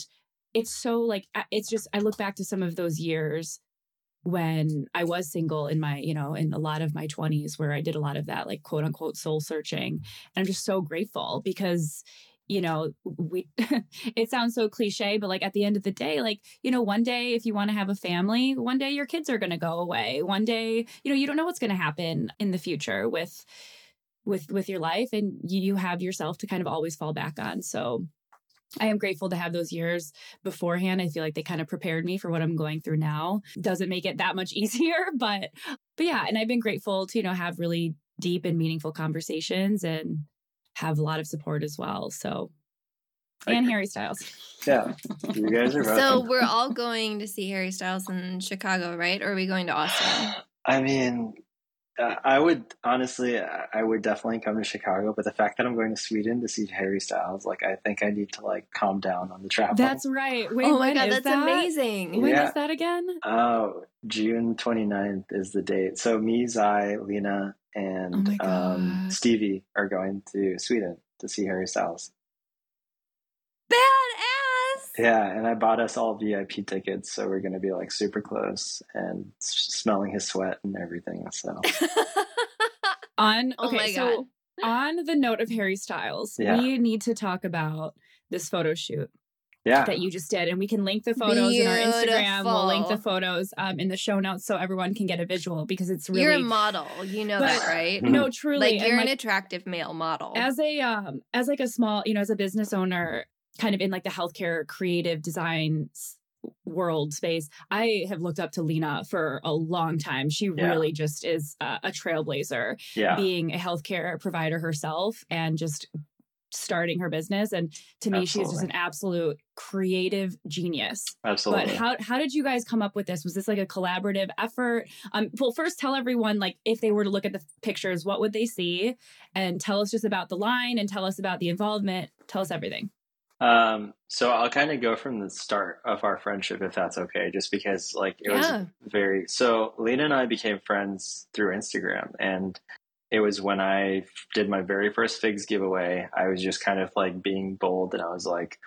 it's so like, it's just, I look back to some of those years when I was single in my, you know, in a lot of my 20s where I did a lot of that, like quote unquote soul searching. And I'm just so grateful because, you know, we, it sounds so cliche, but like at the end of the day, like, you know, one day if you want to have a family, one day your kids are going to go away. One day, you know, you don't know what's going to happen in the future with, with, with your life and you, have yourself to kind of always fall back on. So, I am grateful to have those years beforehand. I feel like they kind of prepared me for what I'm going through now. Doesn't make it that much easier, but but yeah, and I've been grateful to, you know, have really deep and meaningful conversations and have a lot of support as well. So and Harry Styles. Yeah. You guys are both. So we're all going to see Harry Styles in Chicago, right? Or are we going to Austin? I mean, uh, I would honestly, I would definitely come to Chicago, but the fact that I'm going to Sweden to see Harry Styles, like, I think I need to like calm down on the travel. That's right. Wait, oh my god, that's that? amazing. When is Yeah. that again? Oh, June 29th is the date. So me, Zai, Lena, and Oh um, Stevie are going to Sweden to see Harry Styles. Badass. Yeah, and I bought us all VIP tickets, so we're going to be like super close and smelling his sweat and everything. So On Oh okay, my so on the note of Harry Styles, Yeah. we need to talk about this photo shoot yeah, that you just did, and we can link the photos in our Instagram. We'll link the photos um, in the show notes so everyone can get a visual because it's really You're a model. You know But- that, right? no truly Like you're an like, attractive male model. as a um as like a small you know as a business owner kind of in like the healthcare creative design world space i have looked up to lena for a long time she Yeah. really just is a, a trailblazer yeah, being a healthcare provider herself and just starting her business and to me she's just an absolute creative genius absolutely. but how how did you guys come up with this? Was this like a collaborative effort? Um, well, first tell everyone like if they were to look at the pictures, what would they see? And tell us just about the line and tell us about the involvement. Tell us everything. Um, so I'll kind of go from the start of our friendship, if that's okay, just because like it Yeah. was very. So Lena and I became friends through Instagram, and it was when I did my very first figs giveaway. I was just kind of like being bold, and I was like,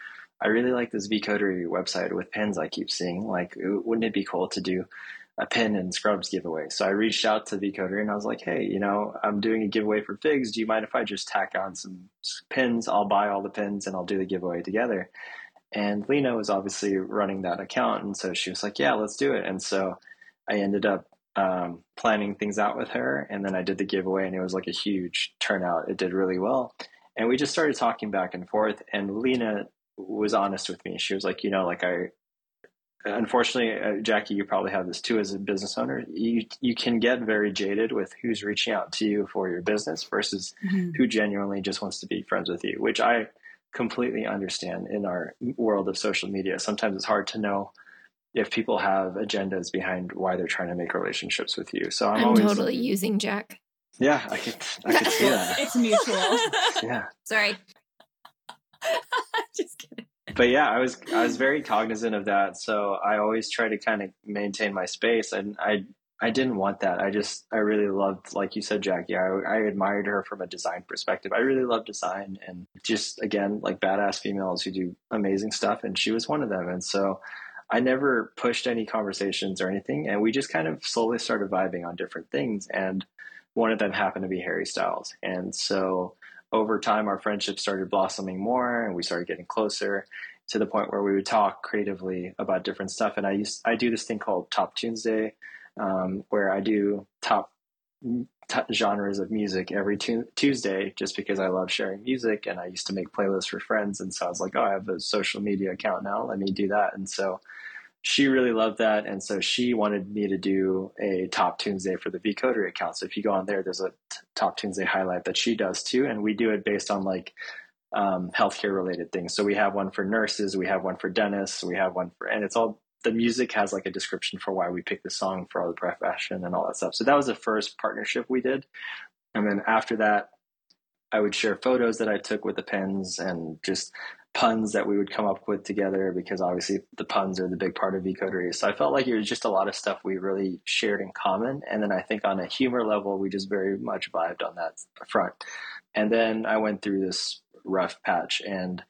I really like this V Coterie website with pins I keep seeing. Like, wouldn't it be cool to do a pin and scrubs giveaway? So I reached out to V Coterie and I was like, hey, you know, I'm doing a giveaway for figs. Do you mind if I just tack on some pins? I'll buy all the pins and I'll do the giveaway together. And Lena was obviously running that account. And so she was like, yeah, let's do it. And so I ended up um, planning things out with her. And then I did the giveaway and it was like a huge turnout. It did really well. And we just started talking back and forth. And Lena was honest with me. She was like, you know, like I, unfortunately, uh, Jackie, you probably have this too as a business owner. You you can get very jaded with who's reaching out to you for your business versus who genuinely just wants to be friends with you, which I completely understand in our world of social media. Sometimes it's hard to know if people have agendas behind why they're trying to make relationships with you. So I'm, I'm always totally using Jack. yeah, I could I could see that. It's mutual. Yeah. Sorry. just kidding. But yeah, I was I was very cognizant of that. So I always try to kind of maintain my space, and I I didn't want that. I just I really loved, like you said, Jackie. I, I admired her from a design perspective. I really love design, and just again like badass females who do amazing stuff, and she was one of them. And so I never pushed any conversations or anything, and we just kind of slowly started vibing on different things. And one of them happened to be Harry Styles, and so over time our friendship started blossoming more and we started getting closer to the point where we would talk creatively about different stuff. And i used i do this thing called top Tuesday, um, where i do top t- genres of music every tu- tuesday just because i love sharing music and i used to make playlists for friends. And so i was like oh i have a social media account now. Let me do that. And so she really loved that and so she wanted me to do a top tunes day for the V Coterie account. So if you go on there there's a t- top tunes day highlight that she does too and we do it based on like um, healthcare related things. So we have one for nurses we have one for dentists we have one for and it's all the music has like a description for why we picked the song for all the profession and all that stuff. So that was the first partnership we did. And then after that i would share photos that i took with the pens and just puns that we would come up with together because obviously the puns are the big part of V Coterie. So I felt like it was just a lot of stuff we really shared in common. And then I think on a humor level, we just very much vibed on that front. And then I went through this rough patch and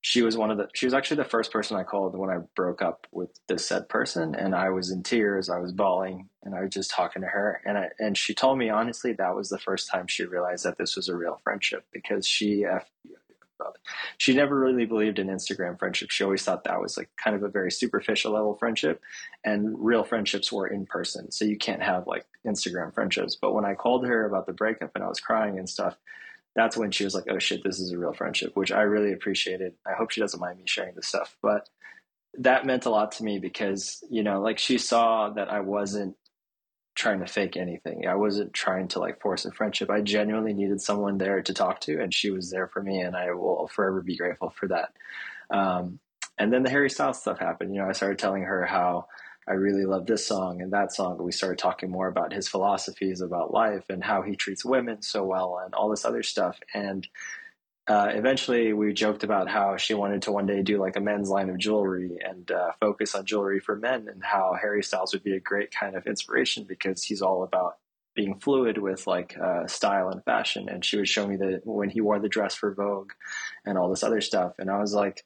she was one of the she was actually the first person I called when I broke up with this said person and I was in tears, I was bawling and I was just talking to her and I and she told me honestly that was the first time she realized that this was a real friendship because she she never really believed in Instagram friendship. She always thought that was like kind of a very superficial level friendship, and real friendships were in person. So you can't have like Instagram friendships. But when I called her about the breakup and I was crying and stuff, that's when she was like, "Oh shit, this is a real friendship," which I really appreciated. I hope she doesn't mind me sharing this stuff, but that meant a lot to me because you know, like she saw that I wasn't trying to fake anything. I wasn't trying to like force a friendship. I genuinely needed someone there to talk to, and she was there for me, and I will forever be grateful for that. Um, and then the Harry Styles stuff happened. You know, I started telling her how I really love this song and that song. We started talking more about his philosophies about life and how he treats women so well and all this other stuff. And uh, eventually we joked about how she wanted to one day do like a men's line of jewelry and uh, focus on jewelry for men and how Harry Styles would be a great kind of inspiration because he's all about being fluid with like uh, style and fashion. And she would show me that when he wore the dress for Vogue and all this other stuff. And I was like,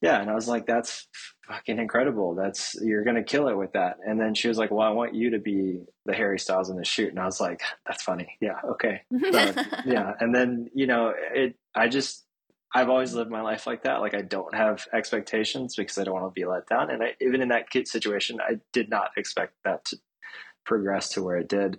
yeah. And I was like, that's fucking incredible. That's, you're going to kill it with that. And then she was like, well, I want you to be the Harry Styles in the shoot. And I was like, that's funny. Yeah. Okay. So, yeah. And then, you know, it, I just, I've always lived my life like that. Like I don't have expectations because I don't want to be let down. And I, even in that kid situation, I did not expect that to progress to where it did.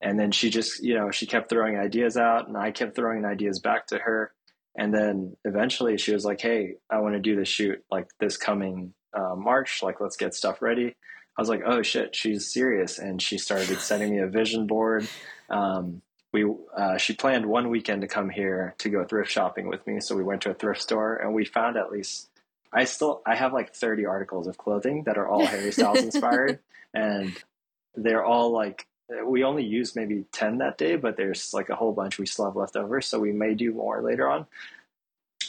And then she just, you know, she kept throwing ideas out and I kept throwing ideas back to her. And then eventually she was like, Hey, I want to do the shoot like this coming uh, March. Like, let's get stuff ready. I was like, oh shit, she's serious. And she started sending me a vision board. Um, we, uh, she planned one weekend to come here to go thrift shopping with me. So we went to a thrift store and we found at least, I still, I have like 30 articles of clothing that are all Harry Styles inspired. and they're all like, we only used maybe 10 that day, but there's like a whole bunch we still have left over. So we may do more later on.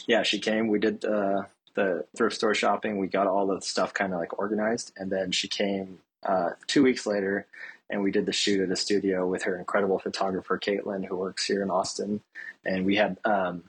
Yeah, she came. We did uh, the thrift store shopping. We got all the stuff kind of like organized, and then she came uh, two weeks later, and we did the shoot at a studio with her incredible photographer Caitlin, who works here in Austin, and we had. Um,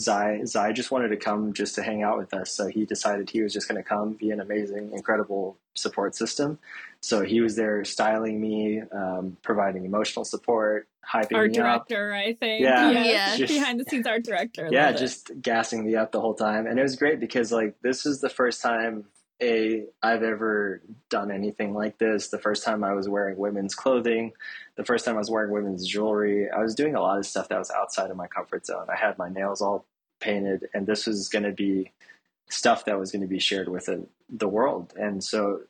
Zai Zai just wanted to come just to hang out with us, so he decided he was just going to come, be an amazing, incredible support system. So he was there styling me, um, providing emotional support, hyping me up. art director, up. I think. Yeah, Yeah. Just- behind the scenes art director. yeah, Love it. just gassing me up the whole time, and it was great because like this is the first time a I've ever done anything like this. The first time I was wearing women's clothing, the first time I was wearing women's jewelry. I was doing a lot of stuff that was outside of my comfort zone. I had my nails all painted, and this was going to be stuff that was going to be shared with the, the world. And so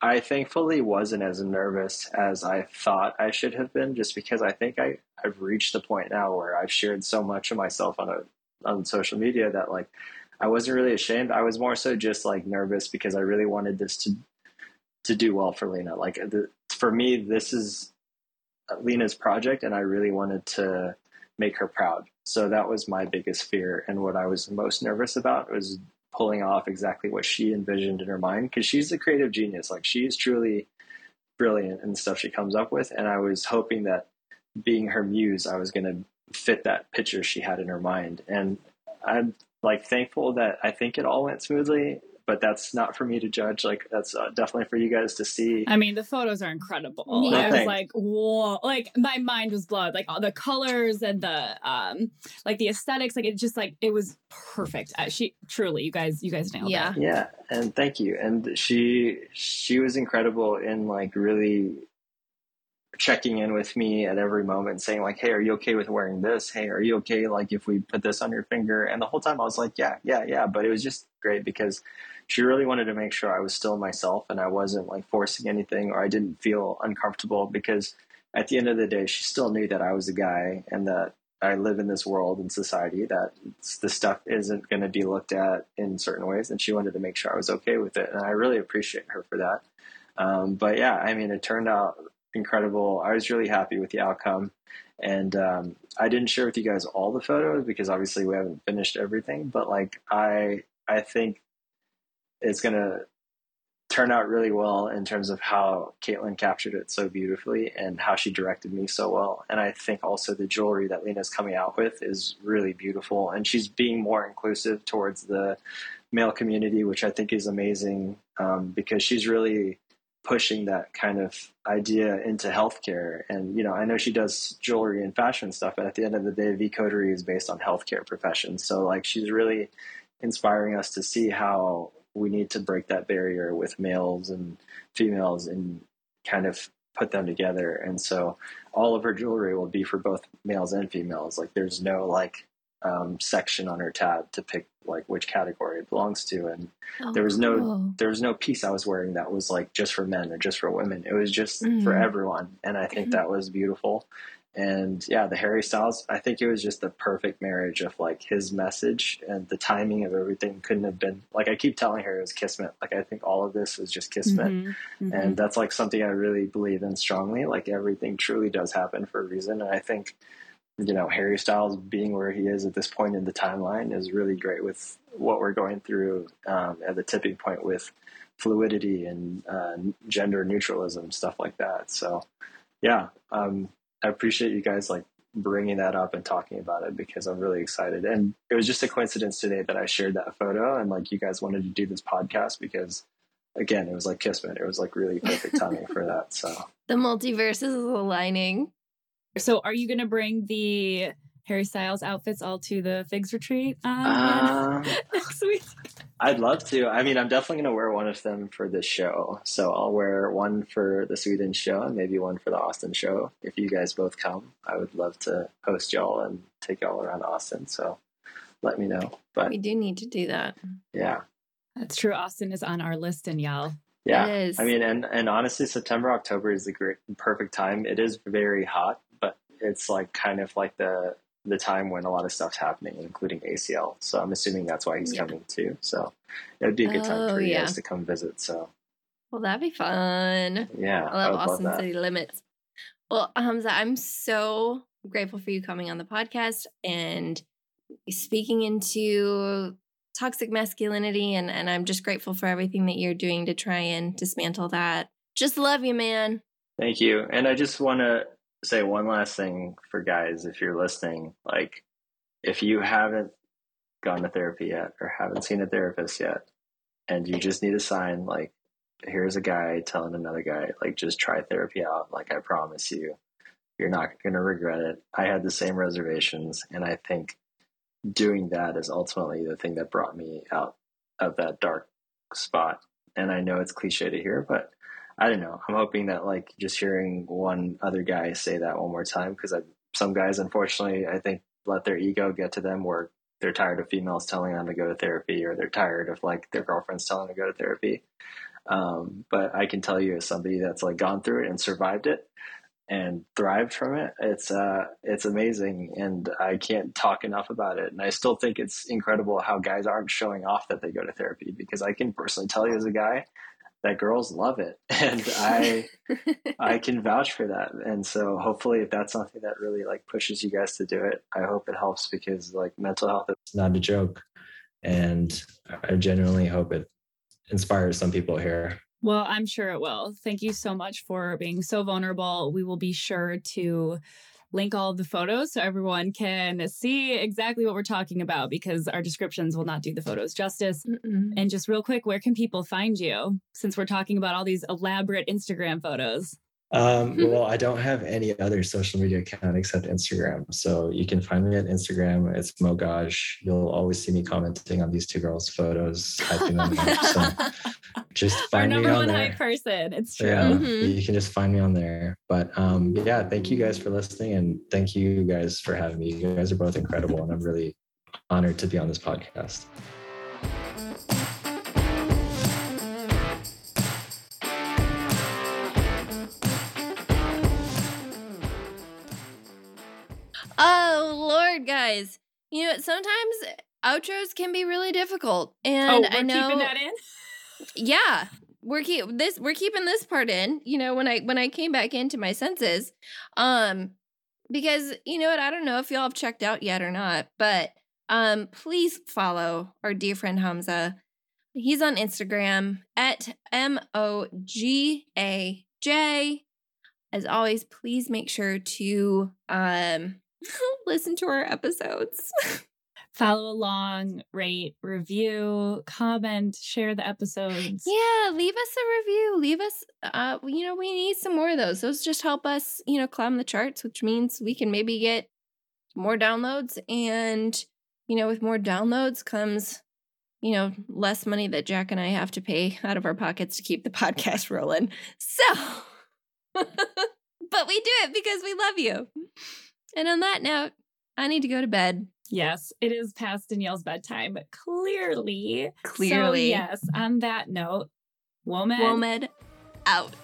I thankfully wasn't as nervous as I thought I should have been, just because I think I, I've reached the point now where I've shared so much of myself on a on social media that like I wasn't really ashamed. I was more so just like nervous because I really wanted this to to do well for Lena. Like the, for me, this is Lena's project, and I really wanted to make her proud. So that was my biggest fear, and what I was most nervous about was pulling off exactly what she envisioned in her mind because she's a creative genius. Like she is truly brilliant in the stuff she comes up with, and I was hoping that being her muse, I was going to fit that picture she had in her mind, and I'm like thankful that I think it all went smoothly. But that's not for me to judge. Like that's uh, definitely for you guys to see. I mean, the photos are incredible. Yeah. I was like, whoa! Like my mind was blown. Like all the colors and the um, like the aesthetics. Like it just like it was perfect. Uh, she truly, you guys, you guys nailed Yeah. it. Yeah, and thank you. And she she was incredible in like really checking in with me at every moment saying like hey are you okay with wearing this? Hey are you okay like if we put this on your finger? And the whole time i was like yeah yeah yeah. But it was just great because she really wanted to make sure i was still myself and i wasn't like forcing anything or i didn't feel uncomfortable because at the end of the day she still knew that i was a guy and that i live in this world and society that the stuff isn't going to be looked at in certain ways and she wanted to make sure i was okay with it and i really appreciate her for that. Um, but yeah i mean it turned out incredible. I was really happy with the outcome. And um, I didn't share with you guys all the photos because obviously we haven't finished everything. But like I, I think it's gonna turn out really well in terms of how Caitlin captured it so beautifully and how she directed me so well. And I think also the jewelry that Lena's coming out with is really beautiful. And she's being more inclusive towards the male community, which I think is amazing um, because she's really pushing that kind of idea into healthcare. And, you know, I know she does jewelry and fashion stuff, but at the end of the day, V Coterie is based on healthcare professions. So, like, she's really inspiring us to see how we need to break that barrier with males and females and kind of put them together. And so, all of her jewelry will be for both males and females. Like, there's no like um, section on her tab to pick like which category it belongs to, and Oh, there was no cool. there was no piece I was wearing that was like just for men or just for women. It was just for Mhm. everyone, and I think that was beautiful. And yeah, the Harry Styles, I think it was just the perfect marriage of like his message and the timing of everything couldn't have been like I keep telling her it was kismet. Like I think all of this was just kismet. Mm-hmm. Mm-hmm. And that's like something I really believe in strongly. Like everything truly does happen for a reason. And I think, you know, Harry Styles being where he is at this point in the timeline is really great with what we're going through um, at the tipping point with fluidity and uh, gender neutralism, stuff like that. So, yeah, um, I appreciate you guys like bringing that up and talking about it because I'm really excited. And it was just a coincidence today that I shared that photo and like you guys wanted to do this podcast because again, it was like Kismet. It was like really perfect timing for that. So the multiverse is aligning. So are you going to bring the Harry Styles outfits all to the Figs retreat um, um, next week? I'd love to. I mean, I'm definitely going to wear one of them for this show. So I'll wear one for the Sweden show and maybe one for the Austin show. If you guys both come, I would love to host y'all and take y'all around Austin. So let me know. But we do need to do that. Yeah. That's true. Austin is on our list, and y'all. Yeah. It is. I mean, and, and honestly, September, October is the great, perfect time. It is very hot, but it's like kind of like the the time when a lot of stuff's happening, including ACL. So I'm assuming that's why he's Yeah. coming too. So it would be a good time Oh, for you yeah. guys to come visit. So Well, that'd be fun. yeah, I love would Austin that. City Limits. Well, Hamza, I'm so grateful for you coming on the podcast and speaking into toxic masculinity. And, and I'm just grateful for everything that you're doing to try and dismantle that. Just love you, man. Thank you. And I just want to say one last thing for guys if you're listening. Like, if you haven't gone to therapy yet or haven't seen a therapist yet, and you just need a sign, like, here's a guy telling another guy, like, just try therapy out. Like, I promise you, you're not going to regret it. I had the same reservations. And I think doing that is ultimately the thing that brought me out of that dark spot. And I know it's cliche to hear, but I don't know. I'm hoping that like just hearing one other guy say that one more time because some guys, unfortunately, I think let their ego get to them where they're tired of females telling them to go to therapy or they're tired of like their girlfriends telling them to go to therapy. Um, but I can tell you as somebody that's like gone through it and survived it and thrived from it, it's uh, it's amazing, and I can't talk enough about it. And I still think it's incredible how guys aren't showing off that they go to therapy because I can personally tell you as a guy that girls love it, and I I can vouch for that. And so hopefully, if that's something that really like pushes you guys to do it, I hope it helps because like mental health is not a joke, and I genuinely hope it inspires some people here. Well, I'm sure it will. Thank you so much for being so vulnerable. We will be sure to link all of the photos so everyone can see exactly what we're talking about because our descriptions will not do the photos justice. Mm-mm. And just real quick, where can people find you since we're talking about all these elaborate Instagram photos? Um, well, I don't have any other social media account except Instagram. So you can find me at Instagram. It's Mogaj. You'll always see me commenting on these two girls' photos, hyping them up. So just Our find me number on one there. person. It's true. Yeah, Mhm. you can just find me on there. But um, yeah, thank you guys for listening, and thank you guys for having me. You guys are both incredible, and I'm really honored to be on this podcast. Oh guys. You know, sometimes outros can be really difficult. Oh, And we're I know keeping that in. Yeah. We're keep this we're keeping this part in, you know, when I when I came back into my senses. Um because you know what, I don't know if y'all have checked out yet or not, but um please follow our dear friend Hamza. He's on Instagram at M O G A J. As always, please make sure to um listen to our episodes. Follow along, rate, review, comment, share the episodes. Yeah, leave us a review. Leave us uh you know, we need some more of those. Those just help us, you know, climb the charts, which means we can maybe get more downloads and you know, with more downloads comes you know, less money that Jack and I have to pay out of our pockets to keep the podcast rolling. So, but we do it because we love you. And on that note, I need to go to bed. Yes, it is past Danielle's bedtime. But clearly. Clearly. So, yes, on that note, woman. WOMED out.